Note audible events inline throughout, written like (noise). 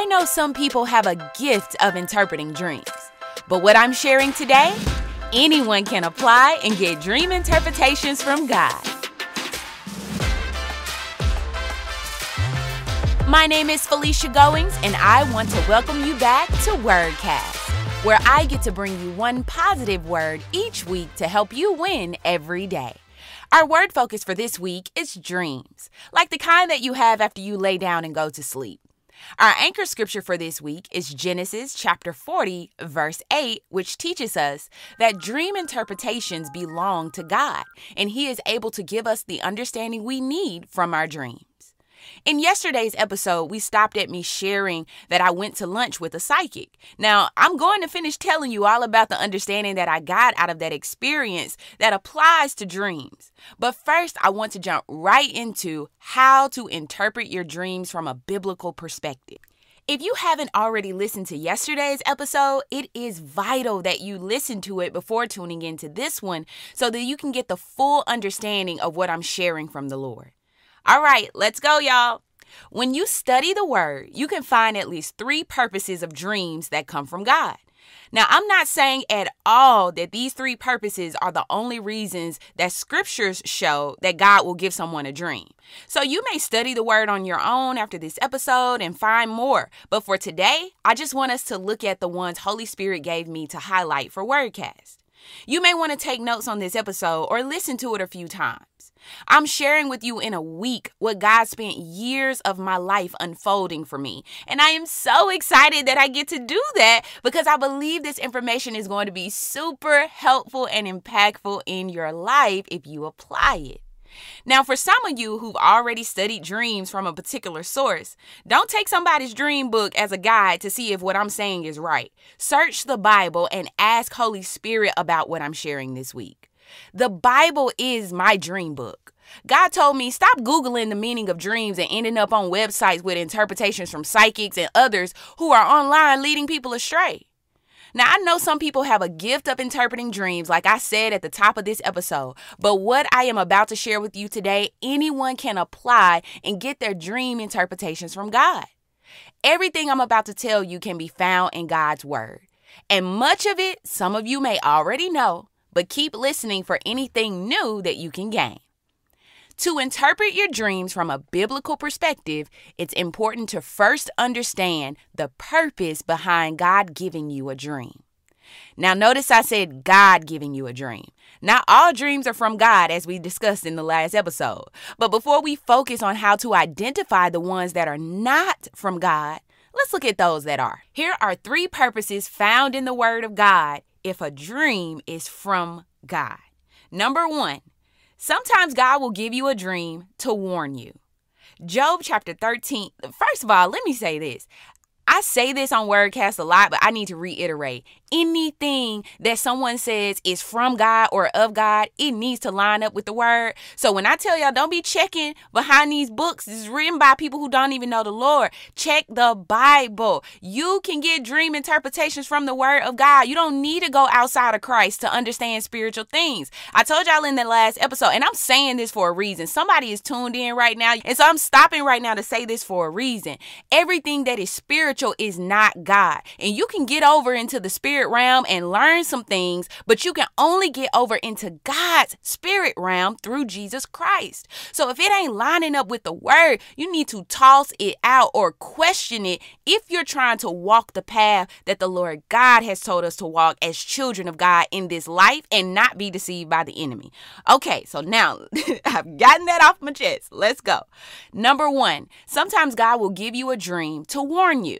I know some people have a gift of interpreting dreams, but what I'm sharing today, anyone can apply and get dream interpretations from God. My name is Phylicia Goings, and I want to welcome you back to Wordcast, where I get to bring you one positive word each week to help you win every day. Our word focus for this week is dreams, like the kind that you have after you lay down and go to sleep. Our anchor scripture for this week is Genesis chapter 40, verse 8, which teaches us that dream interpretations belong to God, and He is able to give us the understanding we need from our dreams. In yesterday's episode, we stopped at me sharing that I went to lunch with a psychic. Now, I'm going to finish telling you all about the understanding that I got out of that experience that applies to dreams. But first, I want to jump right into how to interpret your dreams from a biblical perspective. If you haven't already listened to yesterday's episode, it is vital that you listen to it before tuning into this one so that you can get the full understanding of what I'm sharing from the Lord. All right, let's go, y'all. When you study the word, you can find at least three purposes of dreams that come from God. Now, I'm not saying at all that these three purposes are the only reasons that scriptures show that God will give someone a dream. So you may study the word on your own after this episode and find more. But for today, I just want us to look at the ones Holy Spirit gave me to highlight for Wordcast. You may want to take notes on this episode or listen to it a few times. I'm sharing with you in a week what God spent years of my life unfolding for me. And I am so excited that I get to do that because I believe this information is going to be super helpful and impactful in your life if you apply it. Now, for some of you who've already studied dreams from a particular source, don't take somebody's dream book as a guide to see if what I'm saying is right. Search the Bible and ask Holy Spirit about what I'm sharing this week. The Bible is my dream book. God told me stop Googling the meaning of dreams and ending up on websites with interpretations from psychics and others who are online leading people astray. Now, I know some people have a gift of interpreting dreams, like I said at the top of this episode, but what I am about to share with you today, anyone can apply and get their dream interpretations from God. Everything I'm about to tell you can be found in God's Word. And much of it, some of you may already know, but keep listening for anything new that you can gain. To interpret your dreams from a biblical perspective, it's important to first understand the purpose behind God giving you a dream. Now, notice I said God giving you a dream. Not all dreams are from God, as we discussed in the last episode. But before we focus on how to identify the ones that are not from God, let's look at those that are. Here are three purposes found in the Word of God if a dream is from God. Number one, Sometimes God will give you a dream to warn you. Job chapter 13. First of all, let me say this. I say this on Wordcast a lot, but I need to reiterate anything that someone says is from God or of God, it needs to line up with the word. So when I tell y'all, don't be checking behind these books, it's written by people who don't even know the Lord. Check the Bible. You can get dream interpretations from the word of God. You don't need to go outside of Christ to understand spiritual things. I told y'all in the last episode, and I'm saying this for a reason. Somebody is tuned in right now, and so I'm stopping right now to say this for a reason. Everything that is spiritual is not God. And you can get over into the spirit spirit realm and learn some things, but you can only get over into God's spirit realm through Jesus Christ. So if it ain't lining up with the word, you need to toss it out or question it if you're trying to walk the path that the Lord God has told us to walk as children of God in this life and not be deceived by the enemy. Okay, so now (laughs) I've gotten that off my chest. Let's go. Number one, sometimes God will give you a dream to warn you.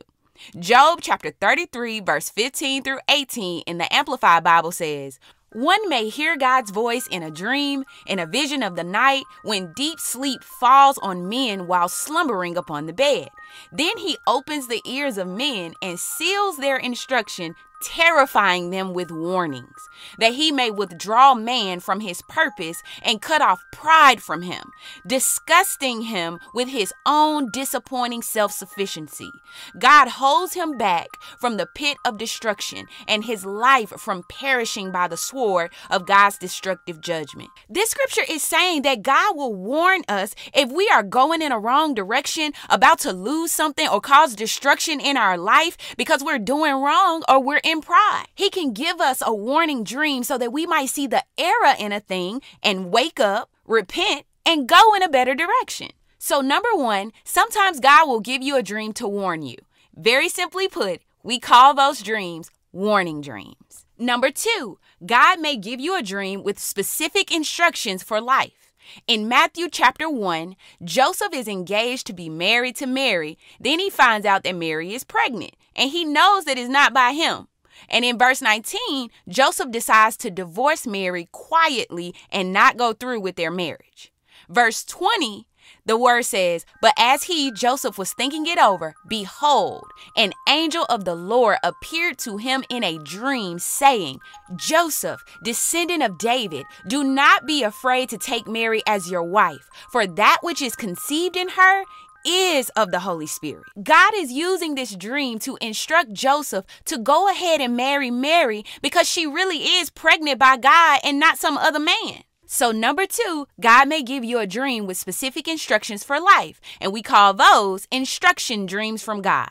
Job chapter 33, verse 15 through 18 in the Amplified Bible says, one may hear God's voice in a dream, in a vision of the night, when deep sleep falls on men while slumbering upon the bed. Then he opens the ears of men and seals their instruction terrifying them with warnings, that he may withdraw man from his purpose and cut off pride from him, disgusting him with his own disappointing self sufficiency. God holds him back from the pit of destruction and his life from perishing by the sword of God's destructive judgment. This scripture is saying that God will warn us if we are going in a wrong direction, about to lose something or cause destruction in our life because we're doing wrong or we're pride. He can give us a warning dream so that we might see the error in a thing and wake up, repent, and go in a better direction. So, number one, sometimes God will give you a dream to warn you. Very simply put, we call those dreams warning dreams. Number two, God may give you a dream with specific instructions for life. In Matthew chapter 1, Joseph is engaged to be married to Mary. Then he finds out that Mary is pregnant, and he knows that it's not by him. And in verse 19, Joseph decides to divorce Mary quietly and not go through with their marriage. Verse 20, the word says, But as he, Joseph, was thinking it over, behold, an angel of the Lord appeared to him in a dream, saying, Joseph, descendant of David, do not be afraid to take Mary as your wife, for that which is conceived in her is of the Holy Spirit. God is using this dream to instruct Joseph to go ahead and marry Mary because she really is pregnant by God and not some other man. So, number two, God may give you a dream with specific instructions for life, and we call those instruction dreams from God.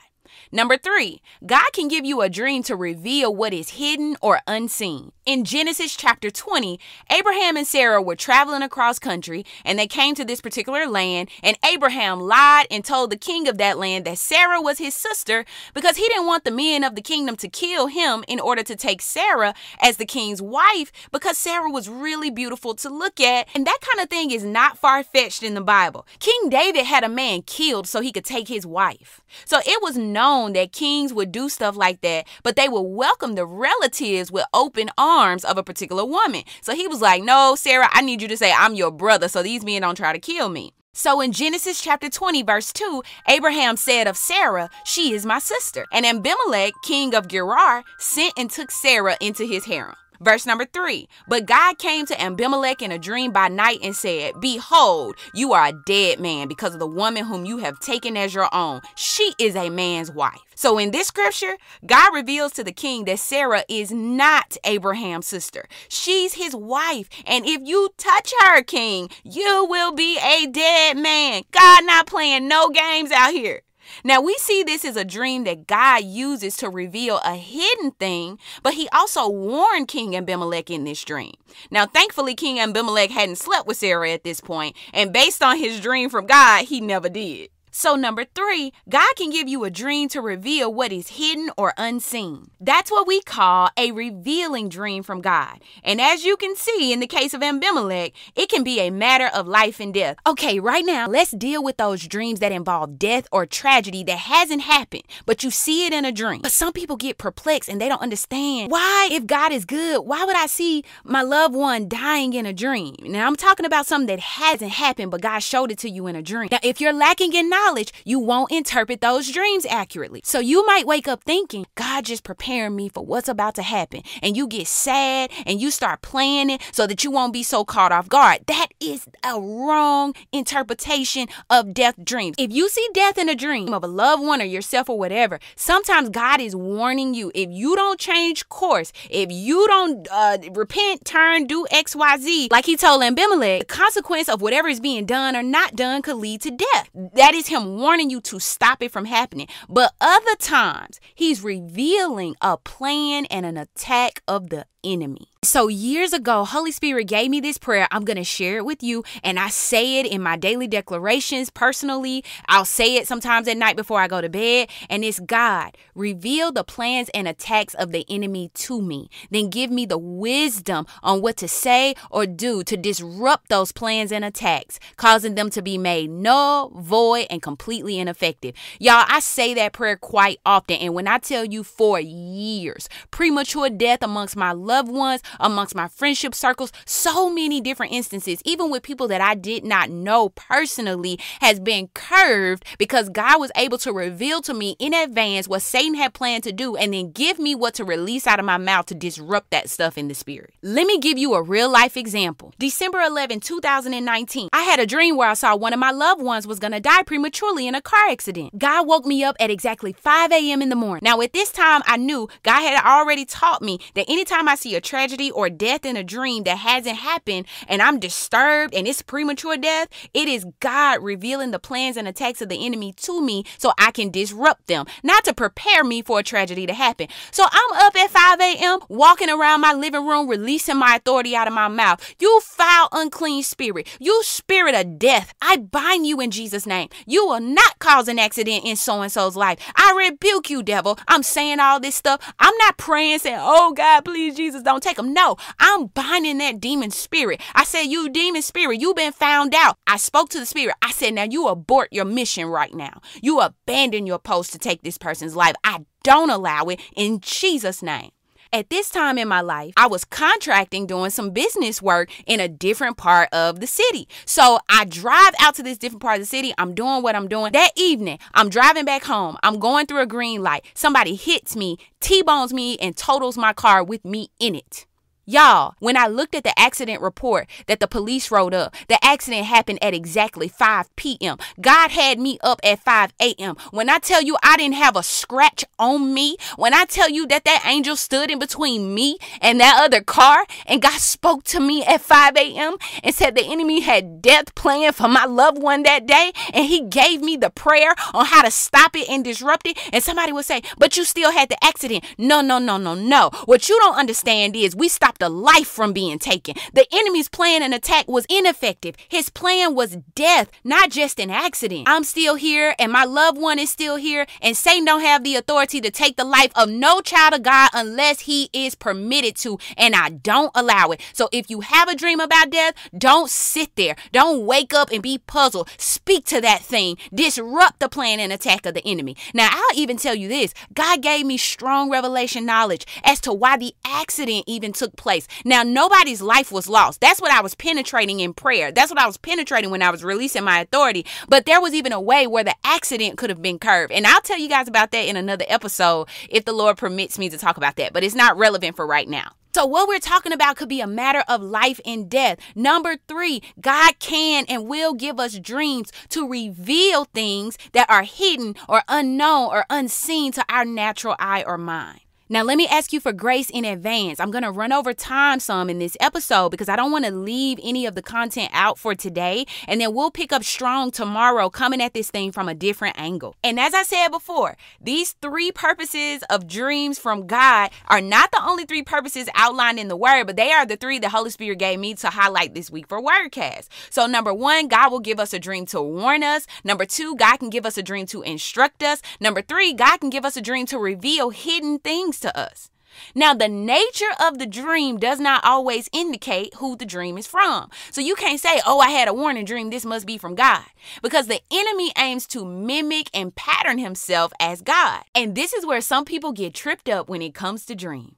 Number three, God can give you a dream to reveal what is hidden or unseen. In Genesis chapter 20, Abraham and Sarah were traveling across country and they came to this particular land. And Abraham lied and told the king of that land that Sarah was his sister because he didn't want the men of the kingdom to kill him in order to take Sarah as the king's wife because Sarah was really beautiful to look at. And that kind of thing is not far fetched in the Bible. King David had a man killed so he could take his wife. So it was known that kings would do stuff like that, but they would welcome the relatives with open arms of a particular woman. So he was like, No, Sarah, I need you to say, I'm your brother, so these men don't try to kill me. So in Genesis chapter 20, verse 2, Abraham said of Sarah, She is my sister. And Abimelech, king of Gerar, sent and took Sarah into his harem. Verse number three. But God came to Abimelech in a dream by night and said, Behold, you are a dead man because of the woman whom you have taken as your own. She is a man's wife. So in this scripture, God reveals to the king that Sarah is not Abraham's sister. She's his wife. And if you touch her, king, you will be a dead man. God not playing no games out here. Now, we see this as a dream that God uses to reveal a hidden thing, but he also warned King Abimelech in this dream. Now, thankfully, King Abimelech hadn't slept with Sarah at this point, and based on his dream from God, he never did. So, number three, God can give you a dream to reveal what is hidden or unseen. That's what we call a revealing dream from God. And as you can see in the case of Abimelech, it can be a matter of life and death. Okay, right now, let's deal with those dreams that involve death or tragedy that hasn't happened, but you see it in a dream. But some people get perplexed and they don't understand why, if God is good, why would I see my loved one dying in a dream? Now, I'm talking about something that hasn't happened, but God showed it to you in a dream. Now, if you're lacking in knowledge, knowledge, you won't interpret those dreams accurately. So you might wake up thinking, God just preparing me for what's about to happen. And you get sad and you start planning so that you won't be so caught off guard. That is a wrong interpretation of death dreams. If you see death in a dream of a loved one or yourself or whatever, sometimes God is warning you. If you don't change course, if you don't uh, repent, turn, do X, Y, Z, like he told Abimelech, the consequence of whatever is being done or not done could lead to death. That is him warning you to stop it from happening. But other times, he's revealing a plan and an attack of the enemy. So, years ago, Holy Spirit gave me this prayer. I'm going to share it with you. And I say it in my daily declarations personally. I'll say it sometimes at night before I go to bed. And it's God, reveal the plans and attacks of the enemy to me. Then give me the wisdom on what to say or do to disrupt those plans and attacks, causing them to be made null, void, and and completely ineffective. Y'all, I say that prayer quite often. And when I tell you for years, premature death amongst my loved ones, amongst my friendship circles, so many different instances, even with people that I did not know personally, has been curved because God was able to reveal to me in advance what Satan had planned to do and then give me what to release out of my mouth to disrupt that stuff in the spirit. Let me give you a real life example. December 11, 2019, I had a dream where I saw one of my loved ones was going to die prematurely in a car accident. God woke me up at exactly 5 a.m. in the morning. Now, at this time, I knew God had already taught me that anytime I see a tragedy or death in a dream that hasn't happened and I'm disturbed and it's premature death, it is God revealing the plans and attacks of the enemy to me so I can disrupt them, not to prepare me for a tragedy to happen. So I'm up at 5 a.m., walking around my living room, releasing my authority out of my mouth. You foul, unclean spirit, you spirit of death, I bind you in Jesus' name. You will not cause an accident in so and so's life. I rebuke you, devil. I'm saying all this stuff. I'm not praying, saying, Oh God, please, Jesus, don't take them. No, I'm binding that demon spirit. I said, You demon spirit, you've been found out. I spoke to the spirit. I said, Now you abort your mission right now. You abandon your post to take this person's life. I don't allow it in Jesus' name. At this time in my life, I was contracting doing some business work in a different part of the city. So I drive out to this different part of the city. I'm doing what I'm doing. That evening, I'm driving back home. I'm going through a green light. Somebody hits me, T bones me, and totals my car with me in it. Y'all, when I looked at the accident report that the police wrote up, the accident happened at exactly 5 p.m. God had me up at 5 a.m. When I tell you I didn't have a scratch on me, when I tell you that that angel stood in between me and that other car, and God spoke to me at 5 a.m. and said the enemy had death planned for my loved one that day, and he gave me the prayer on how to stop it and disrupt it. And somebody would say, But you still had the accident. No, no, no, no, no. What you don't understand is we stopped stopped a life from being taken. The enemy's plan and attack was ineffective. His plan was death, not just an accident. I'm still here and my loved one is still here and Satan don't have the authority to take the life of no child of God unless he is permitted to and I don't allow it. So if you have a dream about death, don't sit there. Don't wake up and be puzzled. Speak to that thing. Disrupt the plan and attack of the enemy. Now, I'll even tell you this. God gave me strong revelation knowledge as to why the accident even took place place. Now, nobody's life was lost. That's what I was penetrating in prayer. That's what I was penetrating when I was releasing my authority. But there was even a way where the accident could have been curved. And I'll tell you guys about that in another episode if the Lord permits me to talk about that. But it's not relevant for right now. So, what we're talking about could be a matter of life and death. Number three, God can and will give us dreams to reveal things that are hidden or unknown or unseen to our natural eye or mind. Now, let me ask you for grace in advance. I'm going to run over time some in this episode because I don't want to leave any of the content out for today. And then we'll pick up strong tomorrow, coming at this thing from a different angle. And as I said before, these three purposes of dreams from God are not the only three purposes outlined in the word, but they are the three the Holy Spirit gave me to highlight this week for Wordcast. So, number one, God will give us a dream to warn us. Number two, God can give us a dream to instruct us. Number three, God can give us a dream to reveal hidden things to us. Now, the nature of the dream does not always indicate who the dream is from. So you can't say, oh, I had a warning dream, this must be from God. Because the enemy aims to mimic and pattern himself as God. And this is where some people get tripped up when it comes to dreams.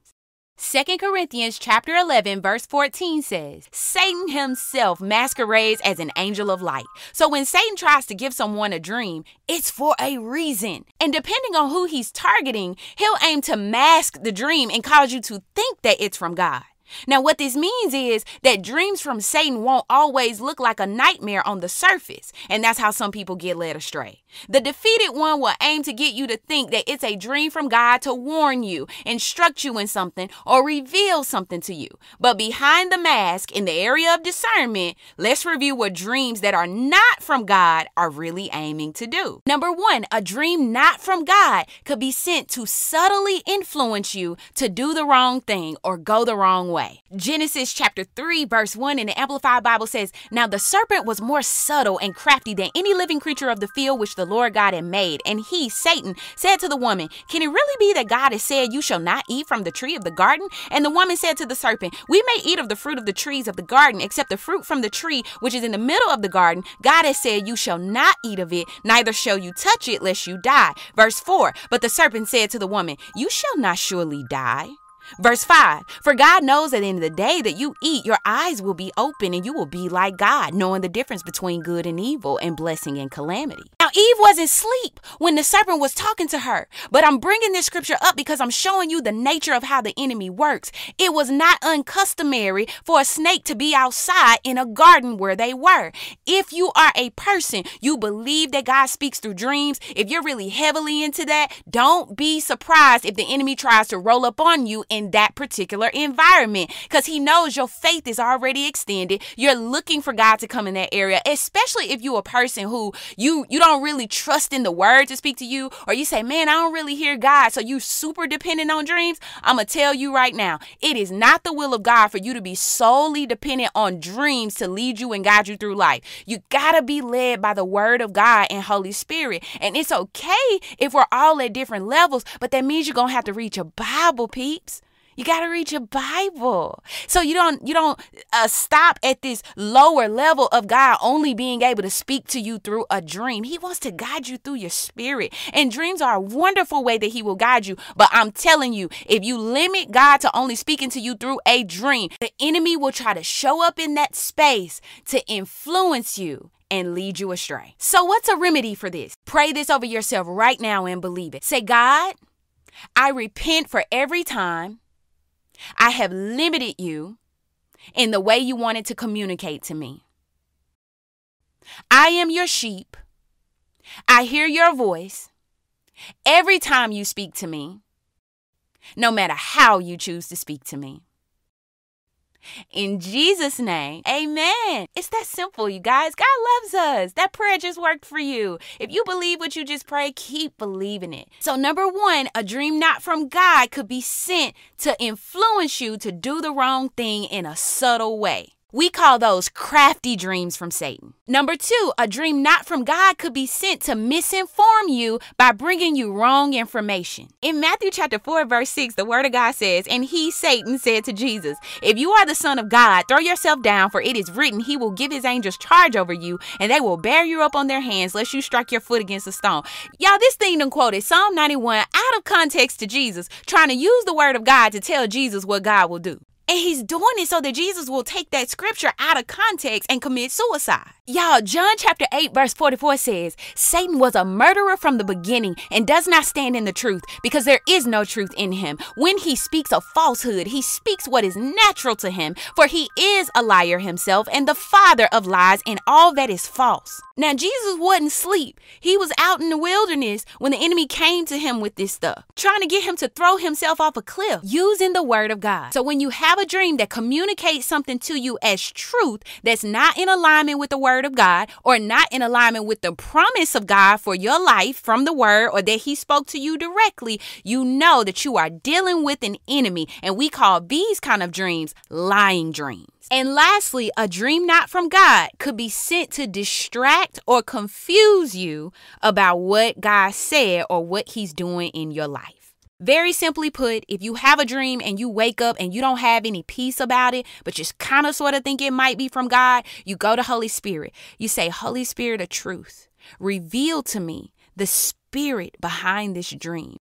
2 Corinthians chapter 11 verse 14 says, Satan himself masquerades as an angel of light. So when Satan tries to give someone a dream, it's for a reason. And depending on who he's targeting, he'll aim to mask the dream and cause you to think that it's from God. Now, what this means is that dreams from Satan won't always look like a nightmare on the surface, and that's how some people get led astray. The defeated one will aim to get you to think that it's a dream from God to warn you, instruct you in something, or reveal something to you. But behind the mask, in the area of discernment, let's review what dreams that are not from God are really aiming to do. Number one, a dream not from God could be sent to subtly influence you to do the wrong thing or go the wrong way. Way. Genesis chapter 3, verse 1 in the Amplified Bible says, Now the serpent was more subtle and crafty than any living creature of the field which the Lord God had made. And he, Satan, said to the woman, Can it really be that God has said, You shall not eat from the tree of the garden? And the woman said to the serpent, We may eat of the fruit of the trees of the garden, except the fruit from the tree which is in the middle of the garden. God has said, You shall not eat of it, neither shall you touch it, lest you die. Verse 4 But the serpent said to the woman, You shall not surely die. Verse 5 For God knows that in the day that you eat, your eyes will be open and you will be like God, knowing the difference between good and evil and blessing and calamity. Now, Eve wasn't asleep when the serpent was talking to her, but I'm bringing this scripture up because I'm showing you the nature of how the enemy works. It was not uncustomary for a snake to be outside in a garden where they were. If you are a person, you believe that God speaks through dreams, if you're really heavily into that, don't be surprised if the enemy tries to roll up on you and in that particular environment because he knows your faith is already extended. You're looking for God to come in that area, especially if you're a person who you you don't really trust in the word to speak to you or you say, "Man, I don't really hear God." So you super dependent on dreams. I'm to tell you right now, it is not the will of God for you to be solely dependent on dreams to lead you and guide you through life. You got to be led by the word of God and Holy Spirit. And it's okay if we're all at different levels, but that means you're to have to read your Bible, peeps. You got to read your Bible. So you don't you don't uh, stop at this lower level of God only being able to speak to you through a dream. He wants to guide you through your spirit. And dreams are a wonderful way that he will guide you. But I'm telling you, if you limit God to only speaking to you through a dream, the enemy will try to show up in that space to influence you and lead you astray. So, what's a remedy for this? Pray this over yourself right now and believe it. Say, God, I repent for every time I have limited you in the way you wanted to communicate to me. I am your sheep. I hear your voice every time you speak to me, no matter how you choose to speak to me. In Jesus' name, amen. It's that simple, you guys. God loves us. That prayer just worked for you. If you believe what you just prayed, keep believing it. So, number one, a dream not from God could be sent to influence you to do the wrong thing in a subtle way. We call those crafty dreams from Satan. Number two, a dream not from God could be sent to misinform you by bringing you wrong information. In Matthew chapter 4, verse 6, the word of God says, And he, Satan, said to Jesus, If you are the Son of God, throw yourself down, for it is written, He will give His angels charge over you, and they will bear you up on their hands, lest you strike your foot against a stone. Y'all, this thing done quoted Psalm 91 out of context to Jesus, trying to use the word of God to tell Jesus what God will do. And he's doing it so that Jesus will take that scripture out of context and commit suicide. Y'all, John chapter 8, verse 44 says, Satan was a murderer from the beginning and does not stand in the truth because there is no truth in him. When he speaks a falsehood, he speaks what is natural to him, for he is a liar himself and the father of lies and all that is false. Now, Jesus wasn't asleep. He was out in the wilderness when the enemy came to him with this stuff, trying to get him to throw himself off a cliff using the word of God. So, when you have a dream that communicates something to you as truth that's not in alignment with the word of God or not in alignment with the promise of God for your life from the word or that he spoke to you directly, you know that you are dealing with an enemy. And we call these kind of dreams lying dreams. And lastly, a dream not from God could be sent to distract or confuse you about what God said or what He's doing in your life. Very simply put, if you have a dream and you wake up and you don't have any peace about it, but just kind of sort of think it might be from God, you go to Holy Spirit. You say, Holy Spirit of truth, reveal to me the spirit behind this dream.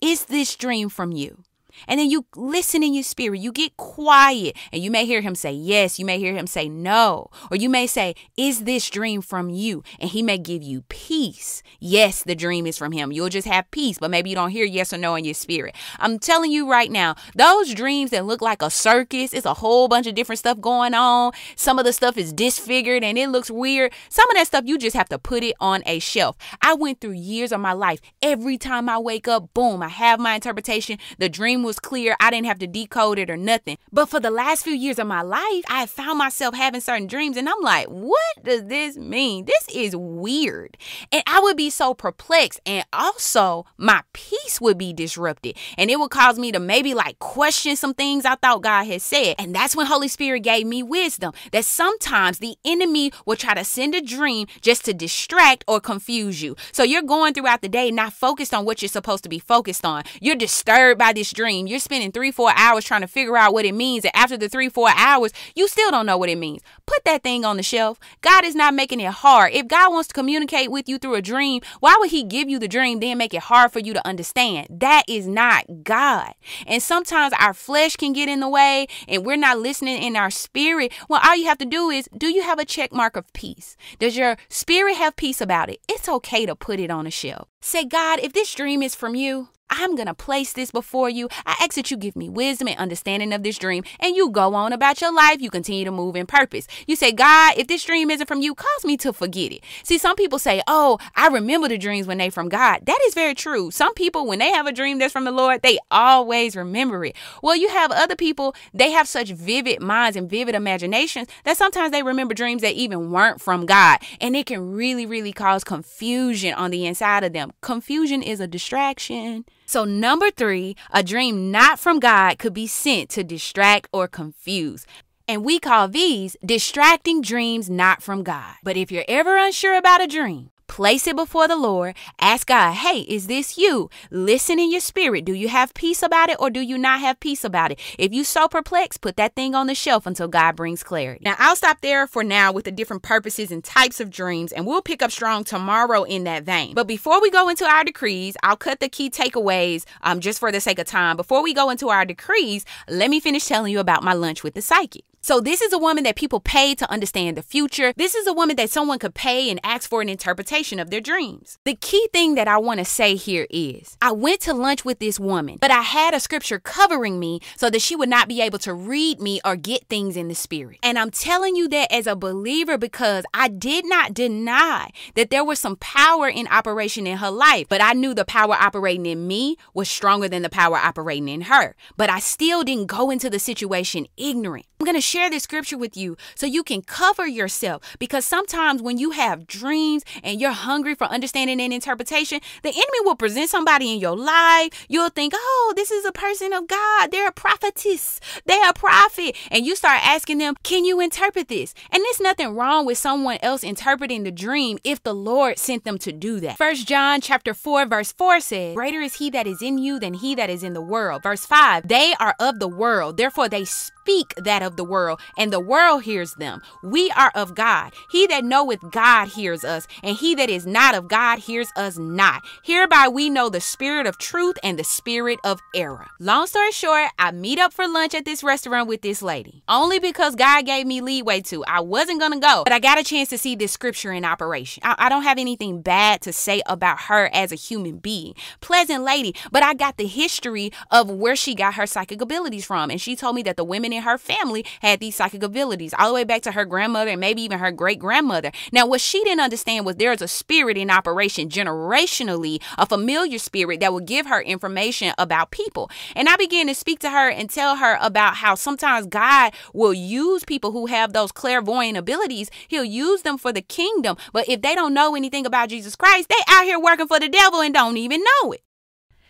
Is this dream from you? And then you listen in your spirit, you get quiet, and you may hear him say yes, you may hear him say no, or you may say, Is this dream from you? And he may give you peace. Yes, the dream is from him. You'll just have peace, but maybe you don't hear yes or no in your spirit. I'm telling you right now, those dreams that look like a circus, it's a whole bunch of different stuff going on. Some of the stuff is disfigured and it looks weird. Some of that stuff, you just have to put it on a shelf. I went through years of my life. Every time I wake up, boom, I have my interpretation. The dream dream was clear. I didn't have to decode it or nothing. But for the last few years of my life, I found myself having certain dreams and I'm like, what does this mean? This is weird. And I would be so perplexed. And also, my peace would be disrupted. And it would cause me to maybe like question some things I thought God had said. And that's when Holy Spirit gave me wisdom that sometimes the enemy will try to send a dream just to distract or confuse you. So you're going throughout the day not focused on what you're supposed to be focused on. You're disturbed by this dream. You're spending three, four hours trying to figure out what it means. And after the three, four hours, you still don't know what it means. Put that thing on the shelf. God is not making it hard. If God wants to communicate with you through a dream, why would He give you the dream, then make it hard for you to understand? That is not God. And sometimes our flesh can get in the way and we're not listening in our spirit. Well, all you have to do is do you have a check mark of peace? Does your spirit have peace about it? It's okay to put it on a shelf. Say, God, if this dream is from you, I'm going to place this before you. I ask that you give me wisdom and understanding of this dream, and you go on about your life. You continue to move in purpose. You say, God, if this dream isn't from you, cause me to forget it. See, some people say, Oh, I remember the dreams when they from God. That is very true. Some people, when they have a dream that's from the Lord, they always remember it. Well, you have other people, they have such vivid minds and vivid imaginations that sometimes they remember dreams that even weren't from God. And it can really, really cause confusion on the inside of them. Confusion is a distraction. So, number three, a dream not from God could be sent to distract or confuse. And we call these distracting dreams not from God. But if you're ever unsure about a dream, Place it before the Lord. Ask God, hey, is this you? Listen in your spirit. Do you have peace about it or do you not have peace about it? If you so perplexed, put that thing on the shelf until God brings clarity. Now, I'll stop there for now with the different purposes and types of dreams, and we'll pick up strong tomorrow in that vein. But before we go into our decrees, I'll cut the key takeaways um, just for the sake of time. Before we go into our decrees, let me finish telling you about my lunch with the psychic. So, this is a woman that people pay to understand the future. This is a woman that someone could pay and ask for an interpretation of their dreams. The key thing that I want to say here is I went to lunch with this woman, but I had a scripture covering me so that she would not be able to read me or get things in the spirit. And I'm telling you that as a believer because I did not deny that there was some power in operation in her life, but I knew the power operating in me was stronger than the power operating in her. But I still didn't go into the situation ignorant. I'm going to share this scripture with you so you can cover yourself because sometimes when you have dreams and you're hungry for understanding and interpretation, the enemy will present somebody in your life. You'll think, oh, this is a person of God. They're a prophetess. They're a prophet. And you start asking them, can you interpret this? And there's nothing wrong with someone else interpreting the dream if the Lord sent them to do that. First John chapter 4 verse 4 says, greater is he that is in you than he that is in the world. Verse 5, they are of the world. Therefore they speak that of the world, and the world hears them. We are of God. He that knoweth God hears us, and he that is not of God hears us not. Hereby we know the spirit of truth and the spirit of error. Long story short, I meet up for lunch at this restaurant with this lady, only because God gave me leeway to. I wasn't gonna go, but I got a chance to see this scripture in operation. I, I don't have anything bad to say about her as a human being. Pleasant lady, but I got the history of where she got her psychic abilities from, and she told me that the women in her family had these psychic abilities all the way back to her grandmother and maybe even her great grandmother. Now, what she didn't understand was there's a spirit in operation generationally, a familiar spirit that will give her information about people. And I began to speak to her and tell her about how sometimes God will use people who have those clairvoyant abilities, He'll use them for the kingdom. But if they don't know anything about Jesus Christ, they out here working for the devil and don't even know it.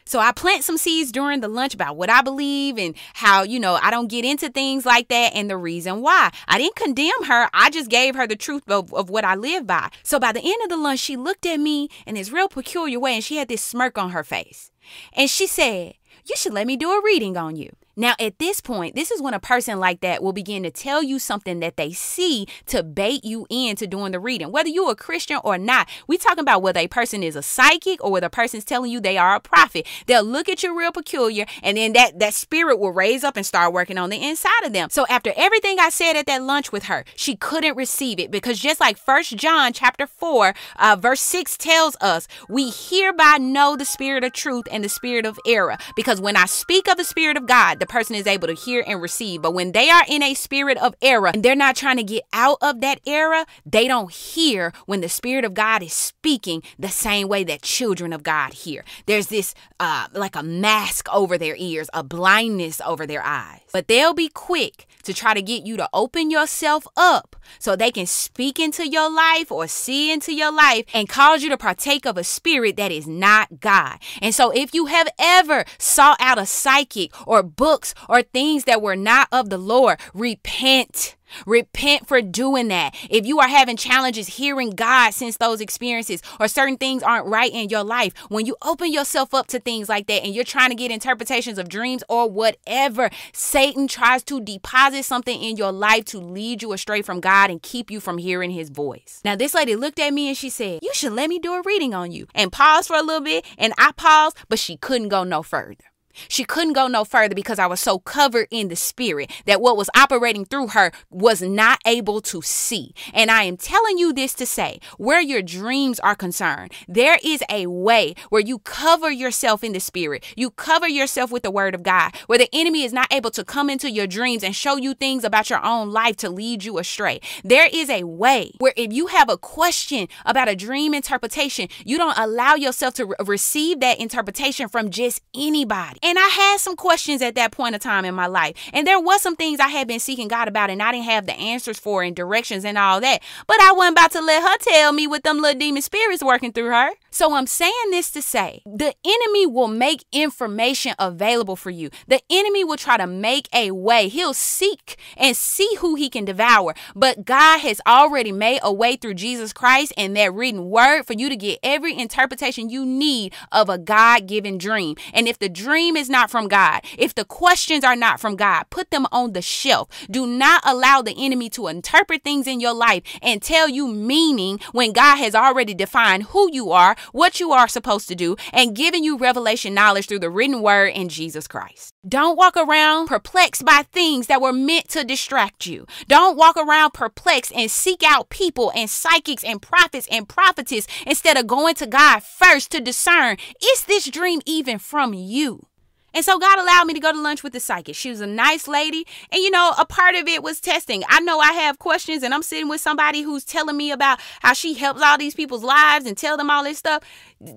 So I plant some seeds during the lunch about what I believe and how, you know, I don't get into things like that and the reason why. I didn't condemn her. I just gave her the truth of, of what I live by. So by the end of the lunch, she looked at me in this real peculiar way and she had this smirk on her face. And she said, You should let me do a reading on you. Now, at this point, this is when a person like that will begin to tell you something that they see to bait you into doing the reading. Whether you're a Christian or not, we talking about whether a person is a psychic or whether a person's telling you they are a prophet. They'll look at you real peculiar, and then that that spirit will raise up and start working on the inside of them. So after everything I said at that lunch with her, she couldn't receive it because just like First John chapter four, uh, verse six tells us, we hereby know the spirit of truth and the spirit of error. Because when I speak of the spirit of God, the person is able to hear and receive. But when they are in a spirit of error and they're not trying to get out of that error, they don't hear when the spirit of God is speaking the same way that children of God hear. There's this uh, like a mask over their ears, a blindness over their eyes. But they'll be quick to try to get you to open yourself up so they can speak into your life or see into your life and cause you to partake of a spirit that is not God. And so if you have ever sought out a psychic or books or things that were not of the Lord, repent. Repent for doing that. If you are having challenges hearing God since those experiences or certain things aren't right in your life, when you open yourself up to things like that and you're trying to get interpretations of dreams or whatever, Satan tries to deposit something in your life to lead you astray from God and keep you from hearing his voice. Now, this lady looked at me and she said, You should let me do a reading on you and pause for a little bit. And I paused, but she couldn't go no further. She couldn't go no further because I was so covered in the spirit that what was operating through her was not able to see. And I am telling you this to say where your dreams are concerned, there is a way where you cover yourself in the spirit. You cover yourself with the word of God, where the enemy is not able to come into your dreams and show you things about your own life to lead you astray. There is a way where if you have a question about a dream interpretation, you don't allow yourself to re- receive that interpretation from just anybody. And I had some questions at that point of time in my life. And there was some things I had been seeking God about and I didn't have the answers for and directions and all that. But I wasn't about to let her tell me what them little demon spirits working through her. So I'm saying this to say the enemy will make information available for you. The enemy will try to make a way. He'll seek and see who he can devour. But God has already made a way through Jesus Christ and that written word for you to get every interpretation you need of a God given dream. And if the dream is not from God, if the questions are not from God, put them on the shelf. Do not allow the enemy to interpret things in your life and tell you meaning when God has already defined who you are, what you are supposed to do, and giving you revelation knowledge through the written word in Jesus Christ. Don't walk around perplexed by things that were meant to distract you. Don't walk around perplexed and seek out people and psychics and prophets and prophetess instead of going to God first to discern is this dream even from you? And so God allowed me to go to lunch with the psychic. She was a nice lady. And you know, a part of it was testing. I know I have questions and I'm sitting with somebody who's telling me about how she helps all these people's lives and tell them all this stuff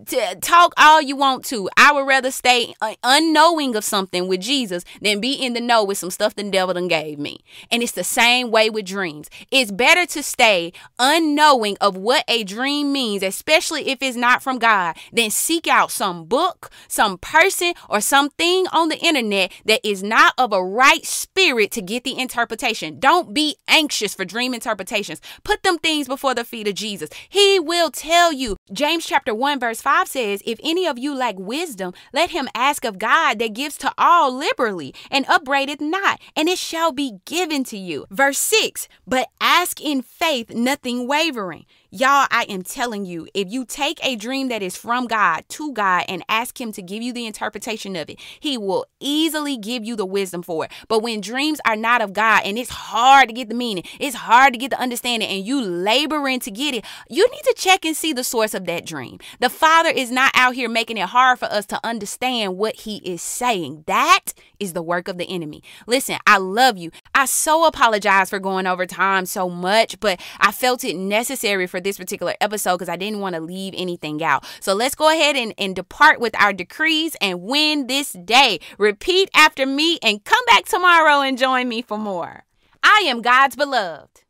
to talk all you want to. I would rather stay unknowing of something with Jesus than be in the know with some stuff the devil done gave me. And it's the same way with dreams. It's better to stay unknowing of what a dream means, especially if it's not from God, than seek out some book, some person, or something on the internet that is not of a right spirit to get the interpretation. Don't be anxious for dream interpretations. Put them things before the feet of Jesus. He will tell you. James chapter 1 verse verse 5 says, If any of you lack wisdom, let him ask of God that gives to all liberally and upbraideth not, and it shall be given to you. Verse 6 But ask in faith, nothing wavering. Y'all, I am telling you, if you take a dream that is from God to God and ask Him to give you the interpretation of it, He will easily give you the wisdom for it. But when dreams are not of God and it's hard to get the meaning, it's hard to get the understanding, and you laboring to get it, you need to check and see the source of that dream. The Father is not out here making it hard for us to understand what He is saying. That is the work of the enemy. Listen, I love you. I so apologize for going over time so much, but I felt it necessary for this particular episode because I didn't want to leave anything out. So let's go ahead and, and depart with our decrees and win this day. Repeat after me and come back tomorrow and join me for more. I am God's beloved.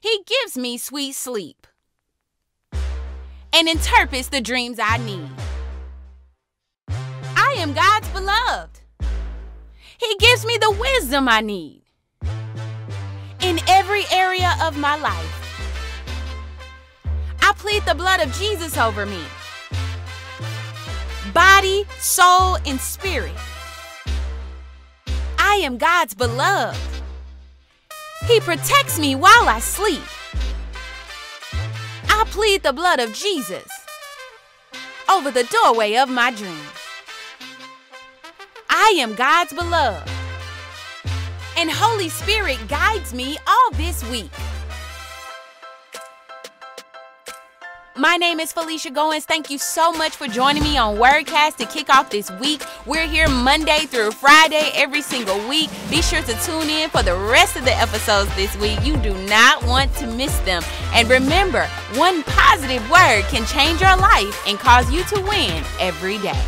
He gives me sweet sleep and interprets the dreams I need. I am God's beloved. He gives me the wisdom I need in every area of my life. Plead the blood of Jesus over me. Body, soul, and spirit. I am God's beloved. He protects me while I sleep. I plead the blood of Jesus over the doorway of my dreams. I am God's beloved. And Holy Spirit guides me all this week. My name is Phylicia Goings. Thank you so much for joining me on Wordcast to kick off this week. We're here Monday through Friday every single week. Be sure to tune in for the rest of the episodes this week. You do not want to miss them. And remember, one positive word can change your life and cause you to win every day.